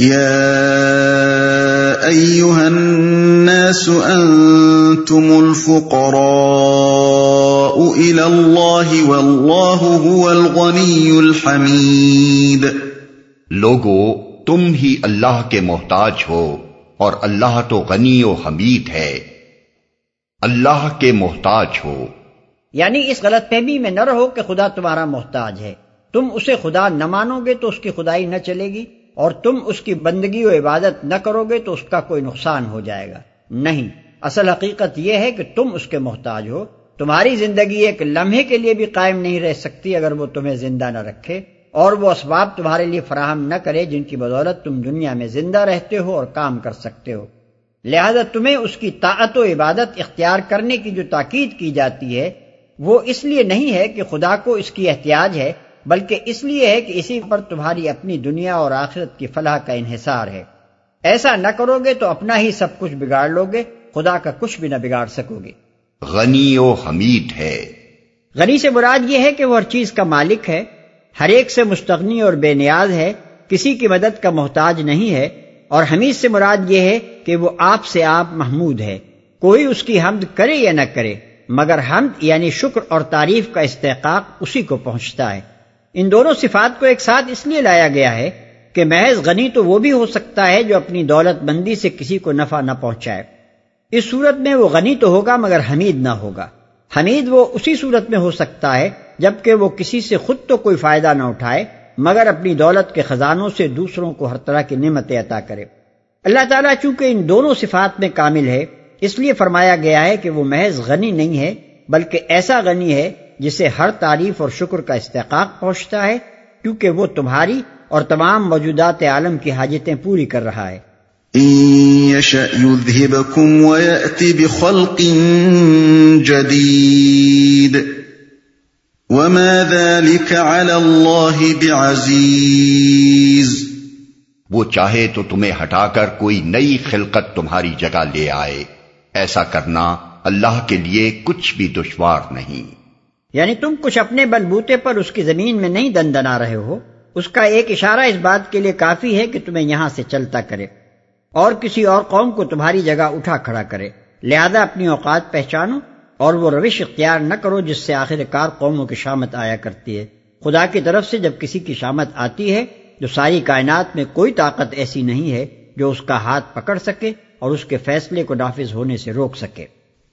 يا ايها الناس انتم الفقراء الى الله والله هو الغني الحميد. لوگو تم ہی اللہ کے محتاج ہو اور اللہ تو غنی و حمید ہے۔ اللہ کے محتاج ہو۔ یعنی اس غلط فہمی میں نہ رہو کہ خدا تمہارا محتاج ہے۔ تم اسے خدا نہ مانو گے تو اس کی خدائی نہ چلے گی۔ اور تم اس کی بندگی و عبادت نہ کرو گے تو اس کا کوئی نقصان ہو جائے گا۔ نہیں، اصل حقیقت یہ ہے کہ تم اس کے محتاج ہو۔ تمہاری زندگی ایک لمحے کے لیے بھی قائم نہیں رہ سکتی اگر وہ تمہیں زندہ نہ رکھے۔ اور وہ اسباب تمہارے لیے فراہم نہ کرے جن کی بدولت تم دنیا میں زندہ رہتے ہو اور کام کر سکتے ہو۔ لہذا تمہیں اس کی طاعت و عبادت اختیار کرنے کی جو تاکید کی جاتی ہے، وہ اس لیے نہیں ہے کہ خدا کو اس کی احتیاج ہے بلکہ اس لیے ہے کہ اسی پر تمہاری اپنی دنیا اور آخرت کی فلاح کا انحصار ہے۔ ایسا نہ کرو گے تو اپنا ہی سب کچھ بگاڑ لو گے خدا کا کچھ بھی نہ بگاڑ سکو گے۔ غنی و حمید ہے۔ غنی سے مراد یہ ہے کہ وہ ہر چیز کا مالک ہے ہر ایک سے مستغنی اور بے نیاز ہے کسی کی مدد کا محتاج نہیں ہے اور حمید سے مراد یہ ہے کہ وہ آپ سے آپ محمود ہے۔ کوئی اس کی حمد کرے یا نہ کرے مگر حمد یعنی شکر اور تعریف کا استحقاق اسی کو پہنچتا ہے۔ ان دونوں صفات کو ایک ساتھ اس لیے لایا گیا ہے کہ محض غنی تو وہ بھی ہو سکتا ہے جو اپنی دولت مندی سے کسی کو نفع نہ پہنچائے۔ اس صورت میں وہ غنی تو ہوگا مگر حمید نہ ہوگا۔ حمید وہ اسی صورت میں ہو سکتا ہے جبکہ وہ کسی سے خود تو کوئی فائدہ نہ اٹھائے، مگر اپنی دولت کے خزانوں سے دوسروں کو ہر طرح کی نعمتیں عطا کرے۔ اللہ تعالیٰ چونکہ ان دونوں صفات میں کامل ہے، اس لیے فرمایا گیا ہے کہ وہ محض غنی نہیں ہے، بلکہ ایسا غنی ہے جسے ہر تعریف اور شکر کا استحقاق پہنچتا ہے کیونکہ وہ تمہاری اور تمام موجودات عالم کی حاجتیں پوری کر رہا ہے۔ وما ذلك على الله بعزيز وہ چاہے تو تمہیں ہٹا کر کوئی نئی خلقت تمہاری جگہ لے آئے۔ ایسا کرنا اللہ کے لیے کچھ بھی دشوار نہیں۔ یعنی تم کچھ اپنے بلبوتے پر اس کی زمین میں نہیں دن دنا رہے ہو، اس کا ایک اشارہ اس بات کے لیے کافی ہے کہ تمہیں یہاں سے چلتا کرے۔ اور کسی اور قوم کو تمہاری جگہ اٹھا کھڑا کرے۔ لہذا اپنی اوقات پہچانو اور وہ روش اختیار نہ کرو جس سے آخر کار قوموں کی شامت آیا کرتی ہے۔ خدا کی طرف سے جب کسی کی شامت آتی ہے جو ساری کائنات میں کوئی طاقت ایسی نہیں ہے جو اس کا ہاتھ پکڑ سکے اور اس کے فیصلے کو نافذ ہونے سے روک سکے۔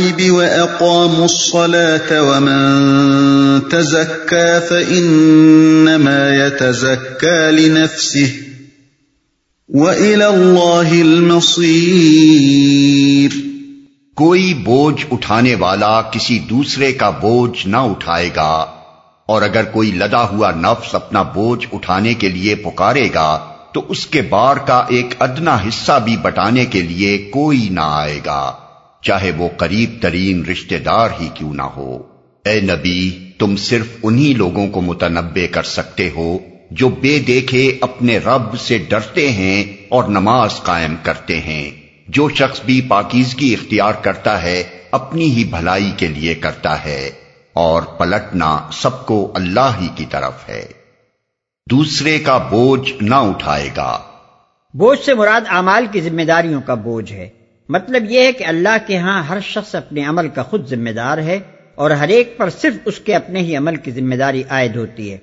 بالغيب واقاموا الصلاه ومن تزكى فانما يتزكى لنفسه والى الله المصير کوئی بوجھ اٹھانے والا کسی دوسرے کا بوجھ نہ اٹھائے گا اور اگر کوئی لدا ہوا نفس اپنا بوجھ اٹھانے کے لیے پکارے گا تو اس کے بار کا ایک ادنا حصہ بھی بٹانے کے لیے کوئی نہ آئے گا۔ چاہے وہ قریب ترین رشتہ دار ہی کیوں نہ ہو۔ اے نبی، تم صرف انہی لوگوں کو متنبع کر سکتے ہو جو بے دیکھے اپنے رب سے ڈرتے ہیں اور نماز قائم کرتے ہیں۔ جو شخص بھی پاکیزگی اختیار کرتا ہے، اپنی ہی بھلائی کے لیے کرتا ہے۔ اور پلٹنا سب کو اللہ ہی کی طرف ہے۔ دوسرے کا بوجھ نہ اٹھائے گا۔ بوجھ سے مراد اعمال کی ذمہ داریوں کا بوجھ ہے۔ مطلب یہ ہے کہ اللہ کے ہاں ہر شخص اپنے عمل کا خود ذمہ دار ہے اور ہر ایک پر صرف اس کے اپنے ہی عمل کی ذمہ داری عائد ہوتی ہے۔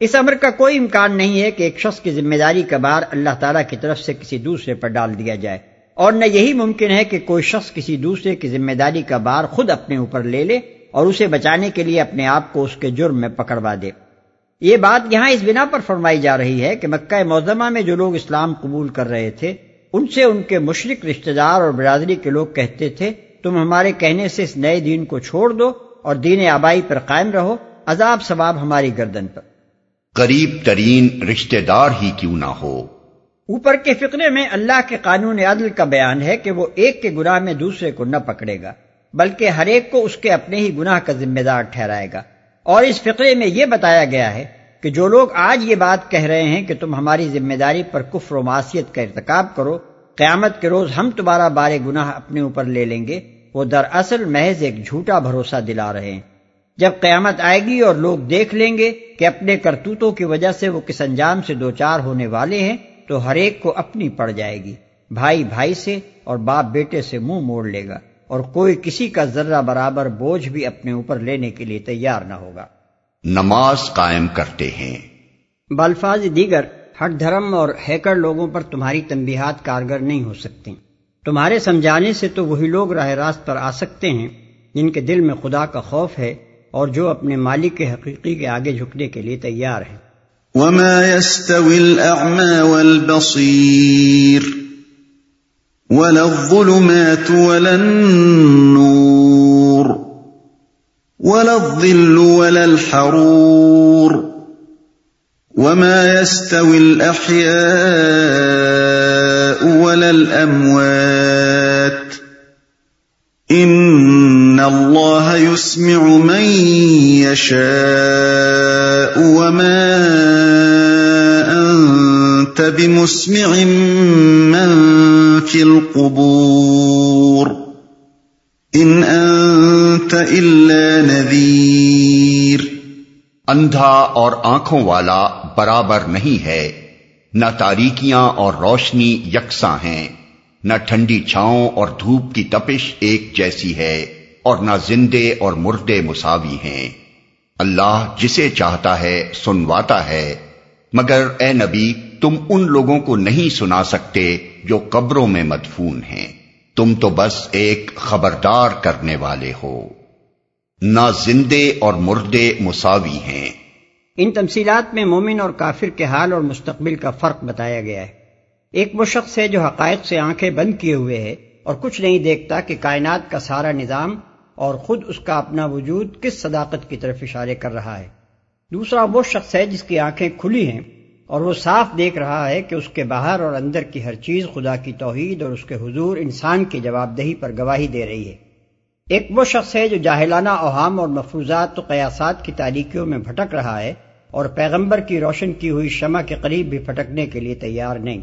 اس امر کا کوئی امکان نہیں ہے کہ ایک شخص کی ذمہ داری کا بار اللہ تعالیٰ کی طرف سے کسی دوسرے پر ڈال دیا جائے۔ اور نہ یہی ممکن ہے کہ کوئی شخص کسی دوسرے کی ذمہ داری کا بار خود اپنے اوپر لے لے اور اسے بچانے کے لیے اپنے آپ کو اس کے جرم میں پکڑوا دے۔ یہ بات یہاں اس بنا پر فرمائی جا رہی ہے کہ مکہ موزمہ میں جو لوگ اسلام قبول کر رہے تھے ان سے ان کے مشرق رشتہ دار اور برادری کے لوگ کہتے تھے تم ہمارے کہنے سے اس نئے دین کو چھوڑ دو اور دین آبائی پر قائم رہو عذاب ثواب ہماری گردن پر۔ قریب ترین رشتہ دار ہی کیوں نہ ہو؟ اوپر کے فقرے میں اللہ کے قانون عدل کا بیان ہے کہ وہ ایک کے گناہ میں دوسرے کو نہ پکڑے گا بلکہ ہر ایک کو اس کے اپنے ہی گناہ کا ذمہ دار ٹھہرائے گا۔ اور اس فقرے میں یہ بتایا گیا ہے کہ جو لوگ آج یہ بات کہہ رہے ہیں کہ تم ہماری ذمہ داری پر کفر و معاشیت کا ارتکاب کرو، قیامت کے روز ہم تمہارا بارے گناہ اپنے اوپر لے لیں گے، وہ دراصل محض ایک جھوٹا بھروسہ دلا رہے ہیں۔ جب قیامت آئے گی اور لوگ دیکھ لیں گے کہ اپنے کرتوتوں کی وجہ سے وہ کس انجام سے دوچار ہونے والے ہیں، تو ہر ایک کو اپنی پڑ جائے گی، بھائی بھائی سے اور باپ بیٹے سے منہ مو موڑ لے گا، اور کوئی کسی کا ذرہ برابر بوجھ بھی اپنے اوپر لینے کے لیے تیار نہ ہوگا۔ نماز قائم کرتے ہیں۔ بالفاظ دیگر ہٹ دھرم اور ہیکر لوگوں پر تمہاری تنبیہات کارگر نہیں ہو سکتی۔ تمہارے سمجھانے سے تو وہی لوگ راہ راست پر آ سکتے ہیں جن کے دل میں خدا کا خوف ہے اور جو اپنے مالک کے حقیقی کے آگے جھکنے کے لیے تیار ہیں۔ وما يستوي الأعمى والبصير ولا الظلمات ولا النور ولا الظل ولا الحرور وما يستوي الأحياء ولا الأموات إن اللہ يسمع من يشاء وما أنت بمسمع من في القبور أن انت الا نذیر اندھا اور آنکھوں والا برابر نہیں ہے، نہ تاریکیاں اور روشنی یکساں ہیں، نہ ٹھنڈی چھاؤں اور دھوپ کی تپش ایک جیسی ہے، اور نہ زندے اور مردے مساوی ہیں۔ اللہ جسے چاہتا ہے سنواتا ہے، مگر اے نبی، تم ان لوگوں کو نہیں سنا سکتے جو قبروں میں مدفون ہیں۔ تم تو بس ایک خبردار کرنے والے ہو۔ نہ زندے اور مردے مساوی ہیں۔ ان تمثیلات میں مومن اور کافر کے حال اور مستقبل کا فرق بتایا گیا ہے۔ ایک وہ شخص ہے جو حقائق سے آنکھیں بند کیے ہوئے ہے اور کچھ نہیں دیکھتا کہ کائنات کا سارا نظام اور خود اس کا اپنا وجود کس صداقت کی طرف اشارے کر رہا ہے۔ دوسرا وہ شخص ہے جس کی آنکھیں کھلی ہیں اور وہ صاف دیکھ رہا ہے کہ اس کے باہر اور اندر کی ہر چیز خدا کی توحید اور اس کے حضور انسان کی جواب دہی پر گواہی دے رہی ہے۔ ایک وہ شخص ہے جو جاہلانہ اوہام اور مفروضات و قیاسات کی تاریکیوں میں بھٹک رہا ہے اور پیغمبر کی روشن کی ہوئی شمع کے قریب بھی پھٹکنے کے لیے تیار نہیں۔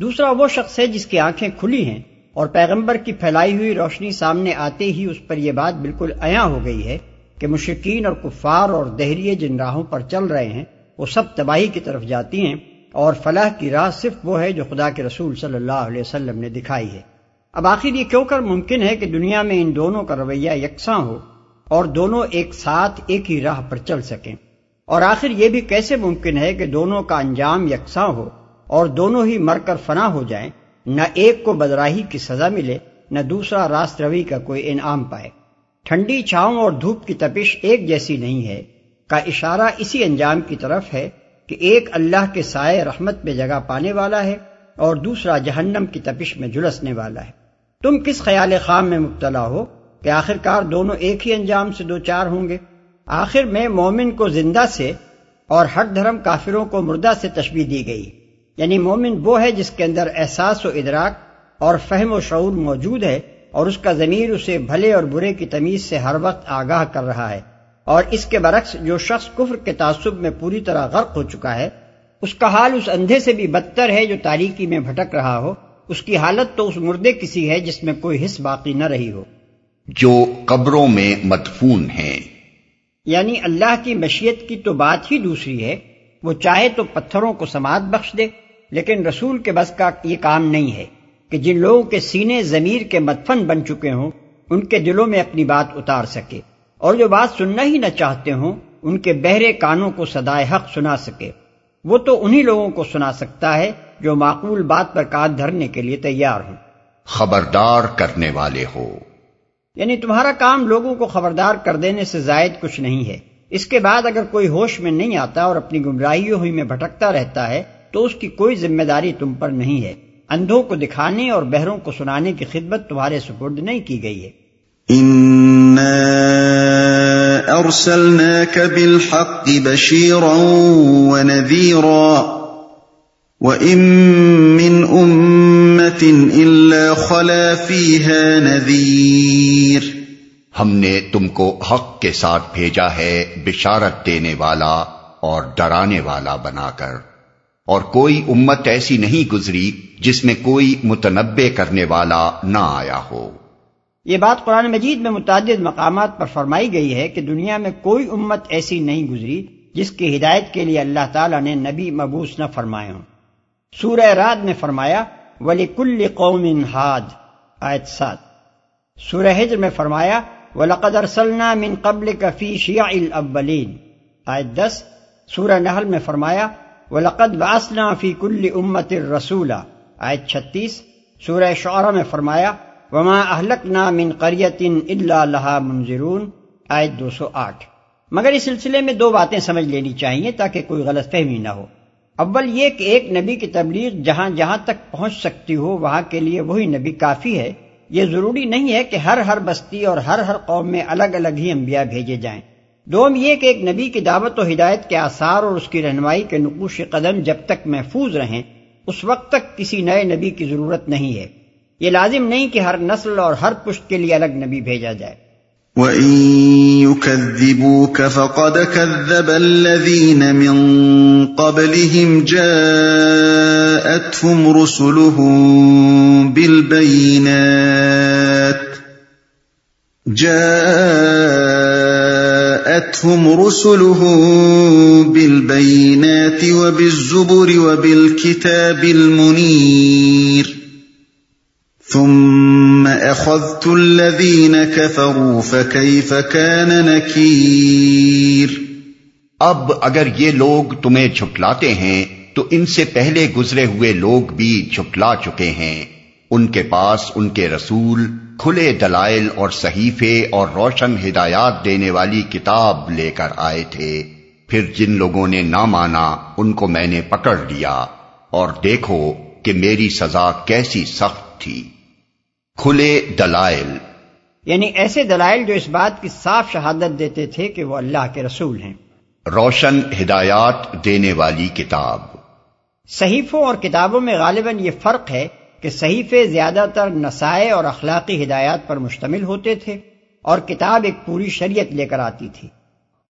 دوسرا وہ شخص ہے جس کی آنکھیں کھلی ہیں اور پیغمبر کی پھیلائی ہوئی روشنی سامنے آتے ہی اس پر یہ بات بالکل عیاں ہو گئی ہے کہ مشرقین اور کفار اور دہریے جن راہوں پر چل رہے ہیں، وہ سب تباہی کی طرف جاتی ہیں اور فلاح کی راہ صرف وہ ہے جو خدا کے رسول صلی اللہ علیہ وسلم نے دکھائی ہے۔ اب آخر یہ کیوں کر ممکن ہے کہ دنیا میں ان دونوں کا رویہ یکساں ہو اور دونوں ایک ساتھ ایک ہی راہ پر چل سکیں؟ اور آخر یہ بھی کیسے ممکن ہے کہ دونوں کا انجام یکساں ہو اور دونوں ہی مر کر فنا ہو جائیں؟ نہ ایک کو بدراہی کی سزا ملے، نہ دوسرا راست روی کا کوئی انعام پائے۔ ٹھنڈی چھاؤں اور دھوپ کی تپش ایک جیسی نہیں ہے۔ کا اشارہ اسی انجام کی طرف ہے کہ ایک اللہ کے سائے رحمت میں جگہ پانے والا ہے اور دوسرا جہنم کی تپش میں جلسنے والا ہے۔ تم کس خیال خام میں مبتلا ہو کہ آخر کار دونوں ایک ہی انجام سے دو چار ہوں گے؟ آخر میں مومن کو زندہ سے اور ہر دھرم کافروں کو مردہ سے تشبیح دی گئی۔ یعنی مومن وہ ہے جس کے اندر احساس و ادراک اور فہم و شعور موجود ہے اور اس کا ضمیر اسے بھلے اور برے کی تمیز سے ہر وقت آگاہ کر رہا ہے۔ اور اس کے برعکس جو شخص کفر کے تعصب میں پوری طرح غرق ہو چکا ہے، اس کا حال اس اندھے سے بھی بدتر ہے جو تاریکی میں بھٹک رہا ہو۔ اس کی حالت تو اس مردے کسی ہے جس میں کوئی حص باقی نہ رہی ہو۔ جو قبروں میں مدفون ہیں۔ یعنی اللہ کی مشیت کی تو بات ہی دوسری ہے۔ وہ چاہے تو پتھروں کو سماعت بخش دے لیکن رسول کے بس کا یہ کام نہیں ہے کہ جن لوگوں کے سینے ضمیر کے مدفن بن چکے ہوں ان کے دلوں میں اپنی بات اتار سکے۔ اور جو بات سننا ہی نہ چاہتے ہوں ان کے بہرے کانوں کو سدائے حق سنا سکے۔ وہ تو انہی لوگوں کو سنا سکتا ہے جو معقول بات پر کان دھرنے کے لیے تیار ہوں۔ خبردار کرنے والے ہو۔ یعنی تمہارا کام لوگوں کو خبردار کر دینے سے زائد کچھ نہیں ہے۔ اس کے بعد اگر کوئی ہوش میں نہیں آتا اور اپنی گمراہیوں ہوئی میں بھٹکتا رہتا ہے تو اس کی کوئی ذمہ داری تم پر نہیں ہے۔ اندھوں کو دکھانے اور بہروں کو سنانے کی خدمت تمہارے سپرد نہیں کی گئی ہے۔ بالحق بشيرا ونذيرا وإن من أمة إلا خلا فيها نذير. ہم نے تم کو حق کے ساتھ بھیجا ہے بشارت دینے والا اور ڈرانے والا بنا کر۔ اور کوئی امت ایسی نہیں گزری جس میں کوئی متنبع کرنے والا نہ آیا ہو۔ یہ بات قرآن مجید میں متعدد مقامات پر فرمائی گئی ہے کہ دنیا میں کوئی امت ایسی نہیں گزری جس کی ہدایت کے لیے اللہ تعالیٰ نے نبی مبوس نہ فرمائے ہوں۔ سورہ رات میں فرمایا ولی کل قوم ہاد آیت سات۔ سورہ ہجر میں فرمایا، وَلَقَدْ أَرْسَلْنَا مِن قَبْلِكَ فِي شِيَعِ الْأَوَّلِينَ۔ آیت دس۔ سورہ نحل میں فرمایا، وَلَقَدْ بَعَثْنَا فِي كُلِّ أُمَّةٍ رَسُولًا۔ آیت چھتیس۔ سورہ شعرہ میں فرمایا وما أَهْلَكْنَا مِن قَرْيَةٍ إِلَّا لَهَا مُنذِرُونَ، آیت دو سو آٹھ۔ مگر اس سلسلے میں دو باتیں سمجھ لینی چاہیے تاکہ کوئی غلط فہمی نہ ہو۔ اول یہ کہ ایک نبی کی تبلیغ جہاں جہاں تک پہنچ سکتی ہو، وہاں کے لیے وہی نبی کافی ہے۔ یہ ضروری نہیں ہے کہ ہر ہر بستی اور ہر ہر قوم میں الگ الگ ہی انبیاء بھیجے جائیں۔ دوم یہ کہ ایک نبی کی دعوت و ہدایت کے آثار اور اس کی رہنمائی کے نقوش قدم جب تک محفوظ رہیں، اس وقت تک کسی نئے نبی کی ضرورت نہیں ہے۔ یہ لازم نہیں کہ ہر نسل اور ہر پشت کے لیے الگ نبی بھیجا جائے وَإِن يُكَذِّبُوكَ فَقَدْ كَذَّبَ الَّذِينَ مِن قَبْلِهِمْ جَاءَتْهُمْ رُسُلُهُم بِالْبَيِّنَاتِ جَاءَتْهُمْ رُسُلُهُم بِالْبَيِّنَاتِ وَبِالزُّبُرِ وَبِالْكِتَابِ الْمُنِيرِ ثم اخذت الذين كفروا فكيف كان نكير اب اگر یہ لوگ تمہیں جھٹلاتے ہیں، تو ان سے پہلے گزرے ہوئے لوگ بھی جھٹلا چکے ہیں۔ ان کے پاس ان کے رسول، کھلے دلائل اور صحیفے اور روشن ہدایات دینے والی کتاب لے کر آئے تھے۔ پھر جن لوگوں نے نہ مانا، ان کو میں نے پکڑ لیا۔ اور دیکھو کہ میری سزا کیسی سخت تھی۔ کھلے دلائل۔ یعنی ایسے دلائل جو اس بات کی صاف شہادت دیتے تھے کہ وہ اللہ کے رسول ہیں۔ روشن ہدایات دینے والی کتاب۔ صحیفوں اور کتابوں میں غالباً یہ فرق ہے کہ صحیفے زیادہ تر نسائے اور اخلاقی ہدایات پر مشتمل ہوتے تھے اور کتاب ایک پوری شریعت لے کر آتی تھی۔